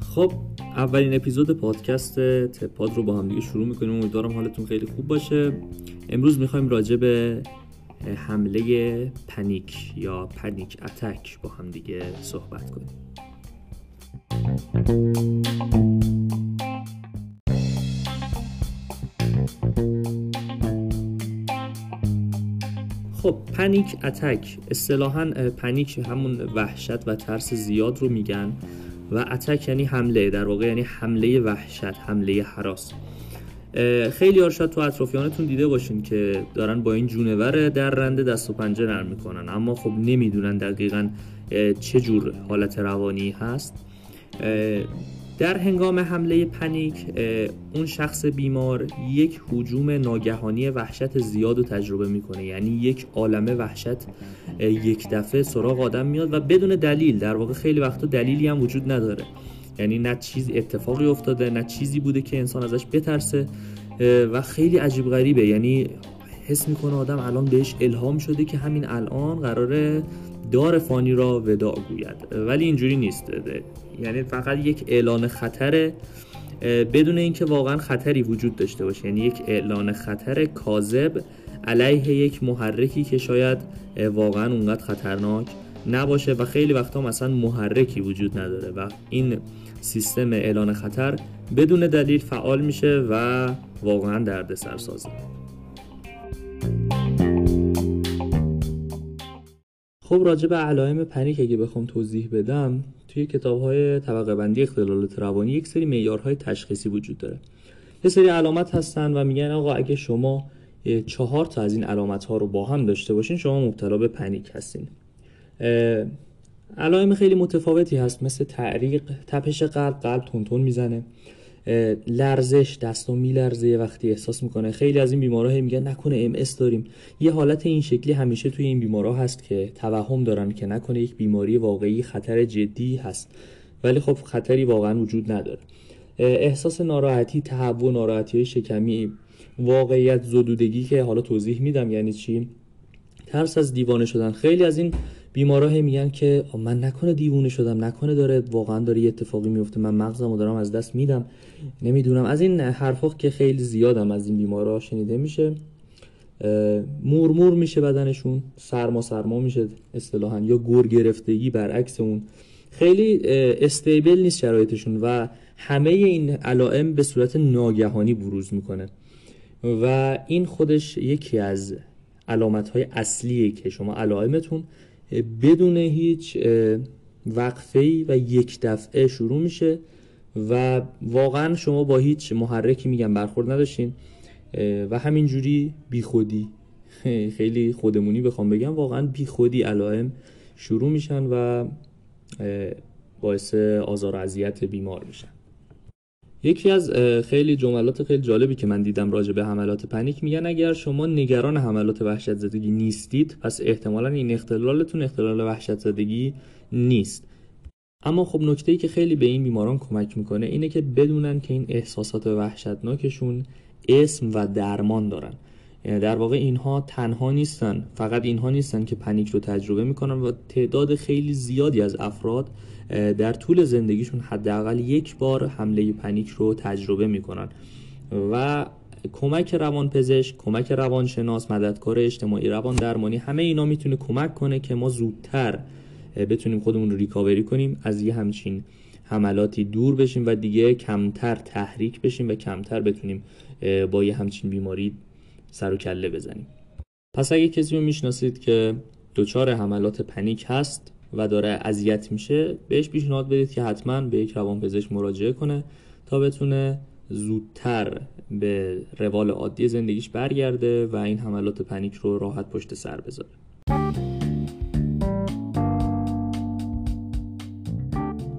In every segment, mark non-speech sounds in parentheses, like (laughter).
خب اولین اپیزود پادکست تپاد رو با هم دیگه شروع می‌کنیم. امیدوارم حالتون خیلی خوب باشه. امروز می‌خوایم راجع به حمله پنیک یا پنیک اتک با هم دیگه صحبت کنیم. خب پنیک اتک اصطلاحا پنیک همون وحشت و ترس زیاد رو میگن و اتک یعنی حمله در واقع یعنی حمله وحشت حمله حراس. خیلی ها شاید تو اطرافیانتون دیده باشین که دارن با این جونور در رنده دست و پنجه نرم می‌کنن. اما خب نمی‌دونن دقیقا چه جور حالت روانی هست. در هنگام حمله پنیک اون شخص بیمار یک حجوم ناگهانی وحشت زیاد رو تجربه می‌کنه. یعنی یک عالمه وحشت یک دفعه سراغ آدم میاد و بدون دلیل در واقع خیلی وقتا دلیلی هم وجود نداره. یعنی نه چیز اتفاقی افتاده نه چیزی بوده که انسان ازش بترسه و خیلی عجیب غریبه. یعنی حس می‌کنه آدم الان بهش الهام شده که همین الان قراره دار فانی را وداع گوید. ولی اینجوری نیست. یعنی فقط یک اعلان خطر بدون اینکه واقعا خطری وجود داشته باشه. یعنی یک اعلان خطر کاذب علیه یک محرکی که شاید واقعا اونقدر خطرناک نباشه و خیلی وقتا مثلا محرکی وجود نداره و این سیستم اعلان خطر بدون دلیل فعال میشه و واقعا دردسر سازه خب راجع به علائم پنیک اگه بخوام توضیح بدم توی کتاب های طبقه بندی اختلالات روانی یک سری معیارهای تشخیصی وجود داره. یه سری علامت هستن و میگن آقا اگه شما چهار تا از این علامت ها رو با هم داشته باشین شما مبتلا به پنیک هستین. علائم خیلی متفاوتی هست مثل تعریق تپش قلب قلب تون می‌زنه. لرزش دستو میلرزه وقتی احساس می‌کنه. خیلی از این بیمارا میگن نکنه ام داریم. یه حالت این شکلی همیشه توی این بیمارا هست که توهم دارن که نکنه یک بیماری واقعی خطر جدی هست. ولی خب خطری واقعا وجود نداره. احساس ناراحتی تهوع ناراحتی شکمی واقعیت زدودگی که حالا توضیح میدم یعنی چی؟ ترس از دیوانه شدن. خیلی از این بیمارا میگن که من نکنه دیوونه شدم نکنه داره واقعا داره یه اتفاقی میفته. من مغزم رو دارم از دست میدم. نمی‌دونم. از این حرفا که خیلی زیادم از این بیمارا شنیده میشه. مورمور میشه بدنشون سرما سرما میشه اصطلاحا یا گور گرفتگی برعکس اون. خیلی استیبل نیست شرایطشون و همه این علائم به صورت ناگهانی بروز می‌کنه. و این خودش یکی از علامت های اصلیه که شما علائمتون بدون هیچ وقفه و یک دفعه شروع میشه و واقعا شما با هیچ محرکی میگم برخورد نداشتین و همینجوری بیخودی. (laughs) خیلی خودمونی بخوام بگم واقعا بیخودی علائم شروع میشن و باعث آزار و اذیت بیمار میشن. یکی از خیلی جملات خیلی جالبی که من دیدم راجع به حملات پنیک میگن اگر شما نگران حملات وحشت زدگی نیستید پس احتمالا این اختلالتون اختلال وحشت زدگی نیست. اما خب نکته ای که خیلی به این بیماران کمک می‌کنه اینه که بدونن که این احساسات وحشتناکشون اسم و درمان دارن. یعنی در واقع اینها تنها نیستن فقط اینها نیستن که پنیک رو تجربه می‌کنن و تعداد خیلی زیادی از افراد در طول زندگیشون حداقل یک بار حمله پنیک رو تجربه می‌کنن. و کمک روانپزشک، کمک روانشناس، مددکار اجتماعی، روان درمانی همه اینا می‌تونه کمک کنه که ما زودتر بتونیم خودمون رو ریکاوری کنیم از یه همچین حملاتی دور بشیم و دیگه کمتر تحریک بشیم و کمتر بتونیم با یه همچین بیماری سر و کله بزنیم. پس اگه کسی رو می‌شناسید که دچار حملات پنیک هست و داره اذیت میشه بهش پیشنهاد بدید که حتما به یک روانپزشک مراجعه کنه تا بتونه زودتر به روال عادی زندگیش برگرده و این حملات پنیک رو راحت پشت سر بذاره.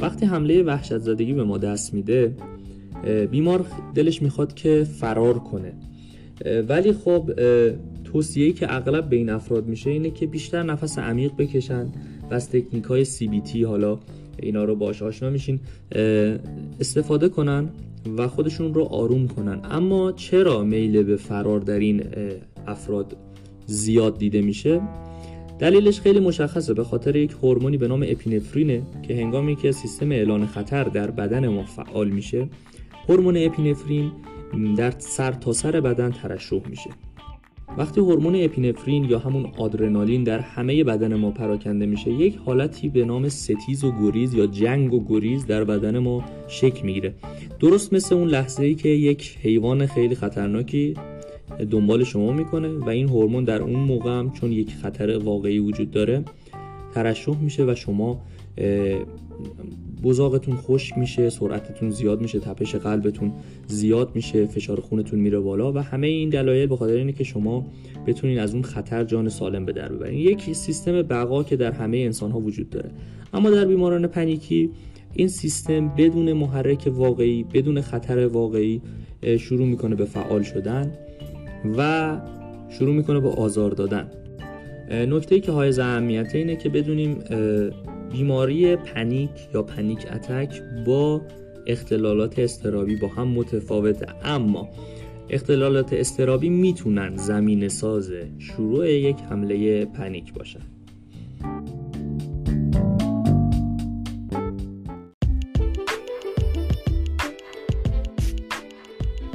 وقتی حمله وحشت زدگی به ما دست میده بیمار دلش می‌خواد که فرار کنه. ولی خب توصیه‌ای که اغلب به این افراد میشه اینه که بیشتر نفس عمیق بکشن از تکنیک های CBT حالا اینا رو باش آشنا میشین استفاده کنن و خودشون رو آروم کنن. اما چرا میل به فرار در این افراد زیاد دیده میشه؟ دلیلش خیلی مشخصه به خاطر یک هورمونی به نام اپینفرینه که هنگامی که سیستم اعلان خطر در بدن ما فعال میشه هورمون اپینفرین در سر تا سر بدن ترشح میشه. وقتی هورمون اپینفرین یا همون آدرنالین در همه بدن ما پراکنده میشه یک حالتی به نام ستیز و گریز یا جنگ و گریز در بدن ما شکل می‌گیره. درست مثل اون لحظه ای که یک حیوان خیلی خطرناکی دنبال شما می‌کنه و این هورمون در اون موقع هم چون یک خطر واقعی وجود داره ترشح میشه و شما بزاقتون خشک میشه سرعتتون زیاد میشه تپش قلبتون زیاد میشه فشار خونتون میره بالا و همه این دلایل به خاطر اینه که شما بتونین از اون خطر جان سالم به در ببرین. یک سیستم بقا که در همه انسان ها وجود داره. اما در بیماران پنیکی این سیستم بدون محرک واقعی بدون خطر واقعی شروع می‌کنه به فعال شدن و شروع می‌کنه به آزار دادن. نکته که های اهمیته اینه که بدونیم بیماری پنیک یا پنیک اتک با اختلالات استرابی با هم متفاوته. اما اختلالات استرابی می‌تونن زمین ساز شروع یک حمله پنیک باشن.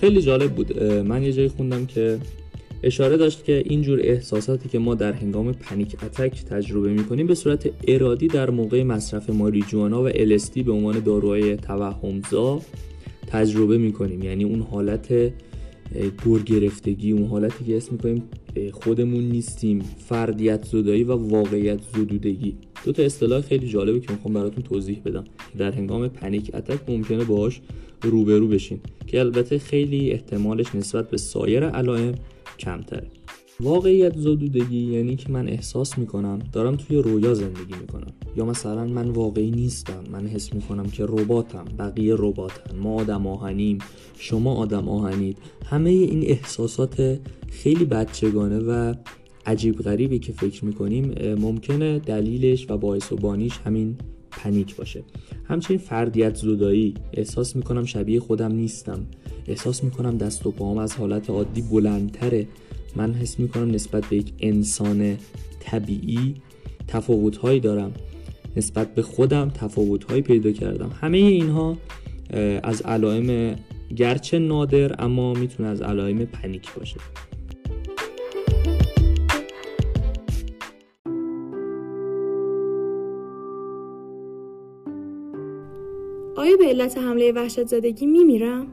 خیلی جالب بود. من یه جایی خوندم که اشاره داشت که اینجور احساساتی که ما در هنگام پنیک اتک تجربه می‌کنیم به صورت ارادی در موقع مصرف ماریجوانا و الستی به عنوان داروهای توهمزا تجربه می‌کنیم. یعنی اون حالت گرگرفتگی اون حالتی که اسم می‌کنیم خودمون نیستیم فردیت زدایی و واقعیت زدودگی. دو تا اصطلاح خیلی جالبه که می‌خوام براتون توضیح بدم در هنگام پنیک اتک ممکنه باهاش روبرو بشین که البته خیلی احتمالش نسبت به سایر علائم کمتره. واقعیت زدودگی یعنی که من احساس می‌کنم دارم توی رویا زندگی می‌کنم. یا مثلا من واقعی نیستم. من حس می‌کنم که رباتم بقیه رباتن. ما آدم آهنیم. شما آدم آهنید. همه این احساسات خیلی بچگانه و عجیب غریبی که فکر می‌کنیم ممکنه دلیلش و باعث و بانیش همین پنیک باشه. همچنین فردیت زدایی. احساس می‌کنم شبیه خودم نیستم. احساس می‌کنم دست و پاهم از حالت عادی بلندتره. من حس می‌کنم نسبت به یک انسان طبیعی تفاوتهایی دارم. نسبت به خودم تفاوتهایی پیدا کردم. همه اینها از علائم گرچه نادر اما می‌تونه از علائم پنیک باشه. آیا به علت حمله وحشت زدگی میمیرم؟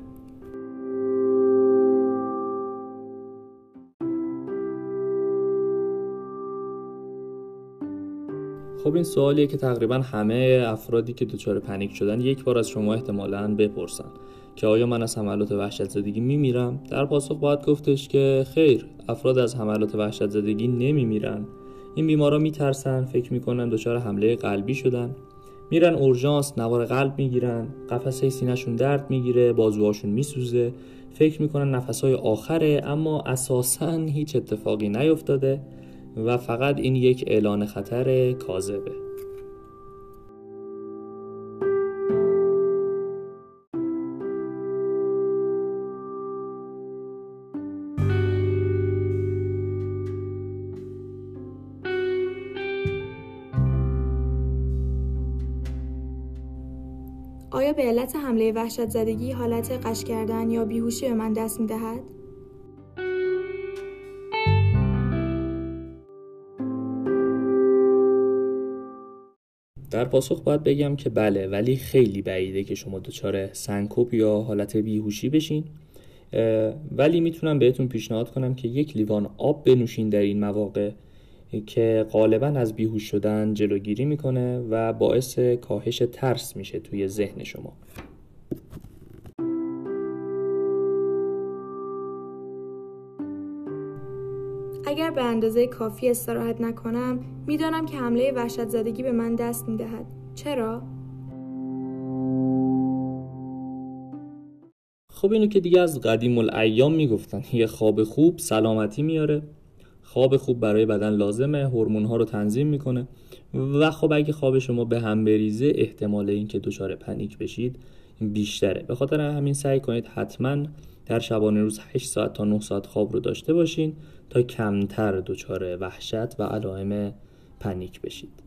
خب این سوالیه که تقریبا همه افرادی که دچار پنیک شدن یک بار از شما احتمالا بپرسن که آیا من از حملات وحشت زدگی میمیرم؟ در پاسخ باید گفتش که خیر افراد از حملات وحشت زدگی نمیمیرن. این بیمارا میترسن فکر می‌کنن دچار حمله قلبی شدن. میرن اورژانس نوار قلب می‌گیرن قفسه سینهشون درد می‌گیره بازوهاشون میسوزه. فکر می‌کنن نفسهای آخره اما اساسا هیچ اتفاقی نیفتاده. و فقط این یک اعلان خطر کاذبه آیا به علت حمله وحشت زدگی حالت قش کردن یا بیهوشی به من دست می دهد؟ در پاسخ باید بگم که بله ولی خیلی بعیده که شما دچار سنکوپ یا حالت بیهوشی بشین. ولی می‌تونم بهتون پیشنهاد کنم که یک لیوان آب بنوشین در این مواقع که غالبا از بیهوش شدن جلوگیری می‌کنه و باعث کاهش ترس میشه توی ذهن شما. اگر به اندازه کافی استراحت نکنم می‌دانم که حمله وحشت زدگی به من دست می‌دهد. چرا؟ خب اینو که دیگه از قدیم الایام می‌گفتن. یه خواب خوب سلامتی میاره. خواب خوب برای بدن لازمه هورمون ها رو تنظیم می‌کنه. و خب اگه خواب شما به هم بریزه احتمال اینکه دچار پنیک بشید بیشتره. به خاطر همین سعی کنید حتما در شبانه روز 8 ساعت تا 9 ساعت خواب رو داشته باشین تا کمتر دچار وحشت و علائم پنیک بشید.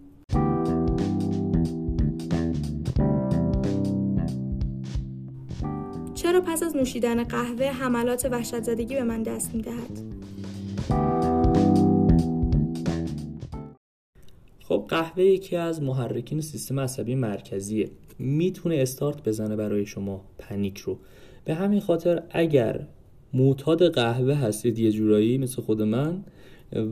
چرا پس از نوشیدن قهوه حملات وحشت زدگی به من دست می‌دهد؟ خب قهوه یکی از محرکین سیستم عصبی مرکزیه. می‌تونه استارت بزنه برای شما پنیک رو. به همین خاطر اگر معتاد قهوه هستید یه جورایی مثل خود من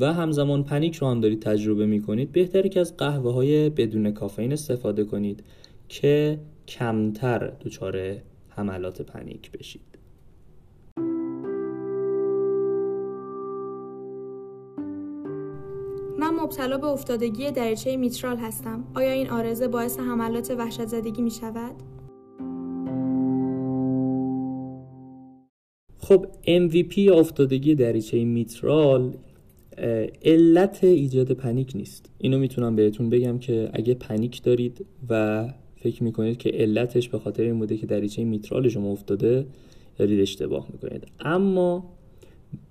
و همزمان پنیک رو هم دارید تجربه می‌کنید بهتره که از قهوه های بدون کافئین استفاده کنید که کمتر دچار حملات پنیک بشید من مبتلا به افتادگی دریچه میترال هستم. آیا این آرزه باعث حملات وحشت زدگی می شود؟ خب MVP افتادگی دریچه میترال علت ایجاد پنیک نیست. اینو می‌تونم بهتون بگم که اگه پنیک دارید و فکر می‌کنید که علتش به خاطر این بوده که دریچه میترال شما افتاده دارید اشتباه می‌کنید. اما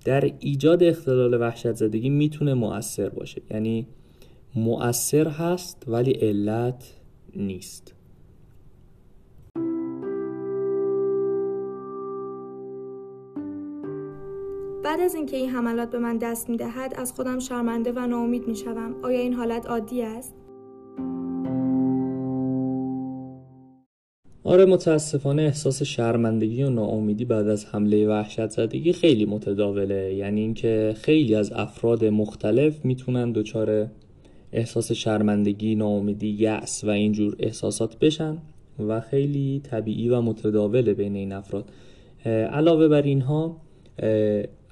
در ایجاد اختلال وحشت زدگی می‌تونه مؤثر باشه. یعنی مؤثر هست ولی علت نیست. بعد از اینکه این حملات به من دست می‌دهد از خودم شرمنده و ناامید می‌شوم. آیا این حالت عادی است؟ آره متاسفانه احساس شرمندگی و ناامیدی بعد از حمله وحشت زدگی خیلی متداوله. یعنی اینکه خیلی از افراد مختلف می‌تونن دچار احساس شرمندگی، ناامیدی، یأس و اینجور احساسات بشن و خیلی طبیعی و متداوله بین این افراد. علاوه بر اینها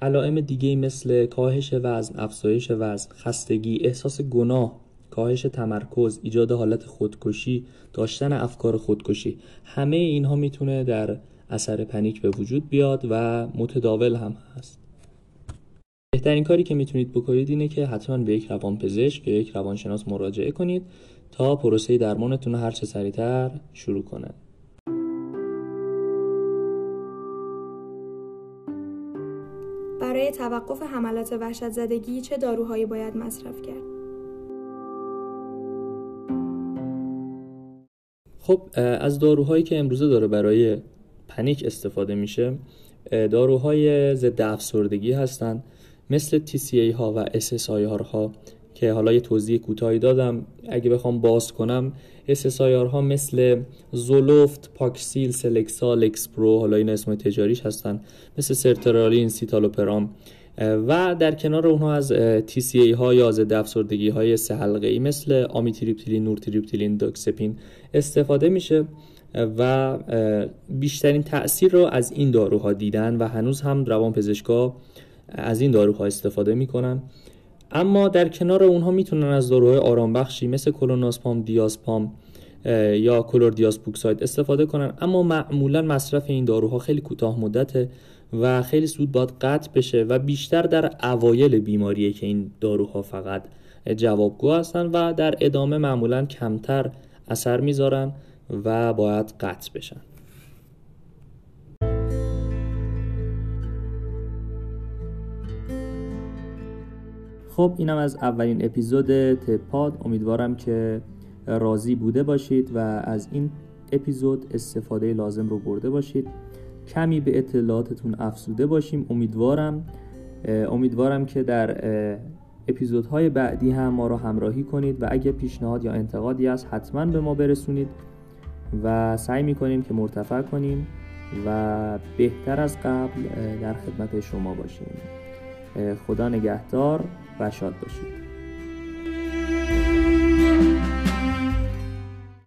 علائم دیگه مثل کاهش وزن، افزایش وزن، خستگی، احساس گناه کاهش تمرکز ایجاد حالت خودکشی داشتن افکار خودکشی همه اینها می‌تونه در اثر پنیک به وجود بیاد و متداول هم هست. بهترین کاری که می‌تونید بکنید اینه که حتما به یک روانپزشک یا یک روانشناس مراجعه کنید تا پروسه درمانتون هر چه سریعتر شروع کنه. برای توقف حملات وحشت زدگی چه داروهایی باید مصرف کرد؟ خب از داروهایی که امروزه داره برای panic استفاده میشه داروهای ضد افسردگی هستند مثل TCA ها و SSIR ها که حالا یه توضیح کوتاهی دادم. اگه بخوام باز کنم SSIR ها مثل Zoloft، Paxil، Celexa، Lexapro حالا این اسم تجاریش هستن مثل سرترالین، سیتالوپرام و در کنار اونها از TCA ها یا ضد افسردگی های سه حلقه ای مثل آمیتریپتیلین، نورتریپتیلین، داکسپین استفاده میشه و بیشترین تاثیر رو از این داروها دیدن و هنوز هم روان پزشکا از این داروها استفاده می‌کنن. اما در کنار اونها می‌تونن از داروهای آرام بخشی مثل کلونازپام، دیازپام یا کلردیازپوکساید استفاده کنن. اما معمولا مصرف این داروها خیلی کوتاه مدته و خیلی زود باید قطع بشه و بیشتر در اوایل بیماریه که این داروها فقط جوابگو هستن و در ادامه معمولا کمتر اثر می‌ذارن و باید قطع بشن. خب اینم از اولین اپیزود تپاد. امیدوارم که راضی بوده باشید و از این اپیزود استفاده لازم رو برده باشید. کمی به اطلاعاتتون افزوده باشیم. امیدوارم امیدوارم که در اپیزودهای بعدی هم ما رو همراهی کنید و اگه پیشنهاد یا انتقادی هست حتما به ما برسونید و سعی می‌کنیم که مرتفع کنیم و بهتر از قبل در خدمت شما باشیم. خدا نگهدار. و شاد باشید.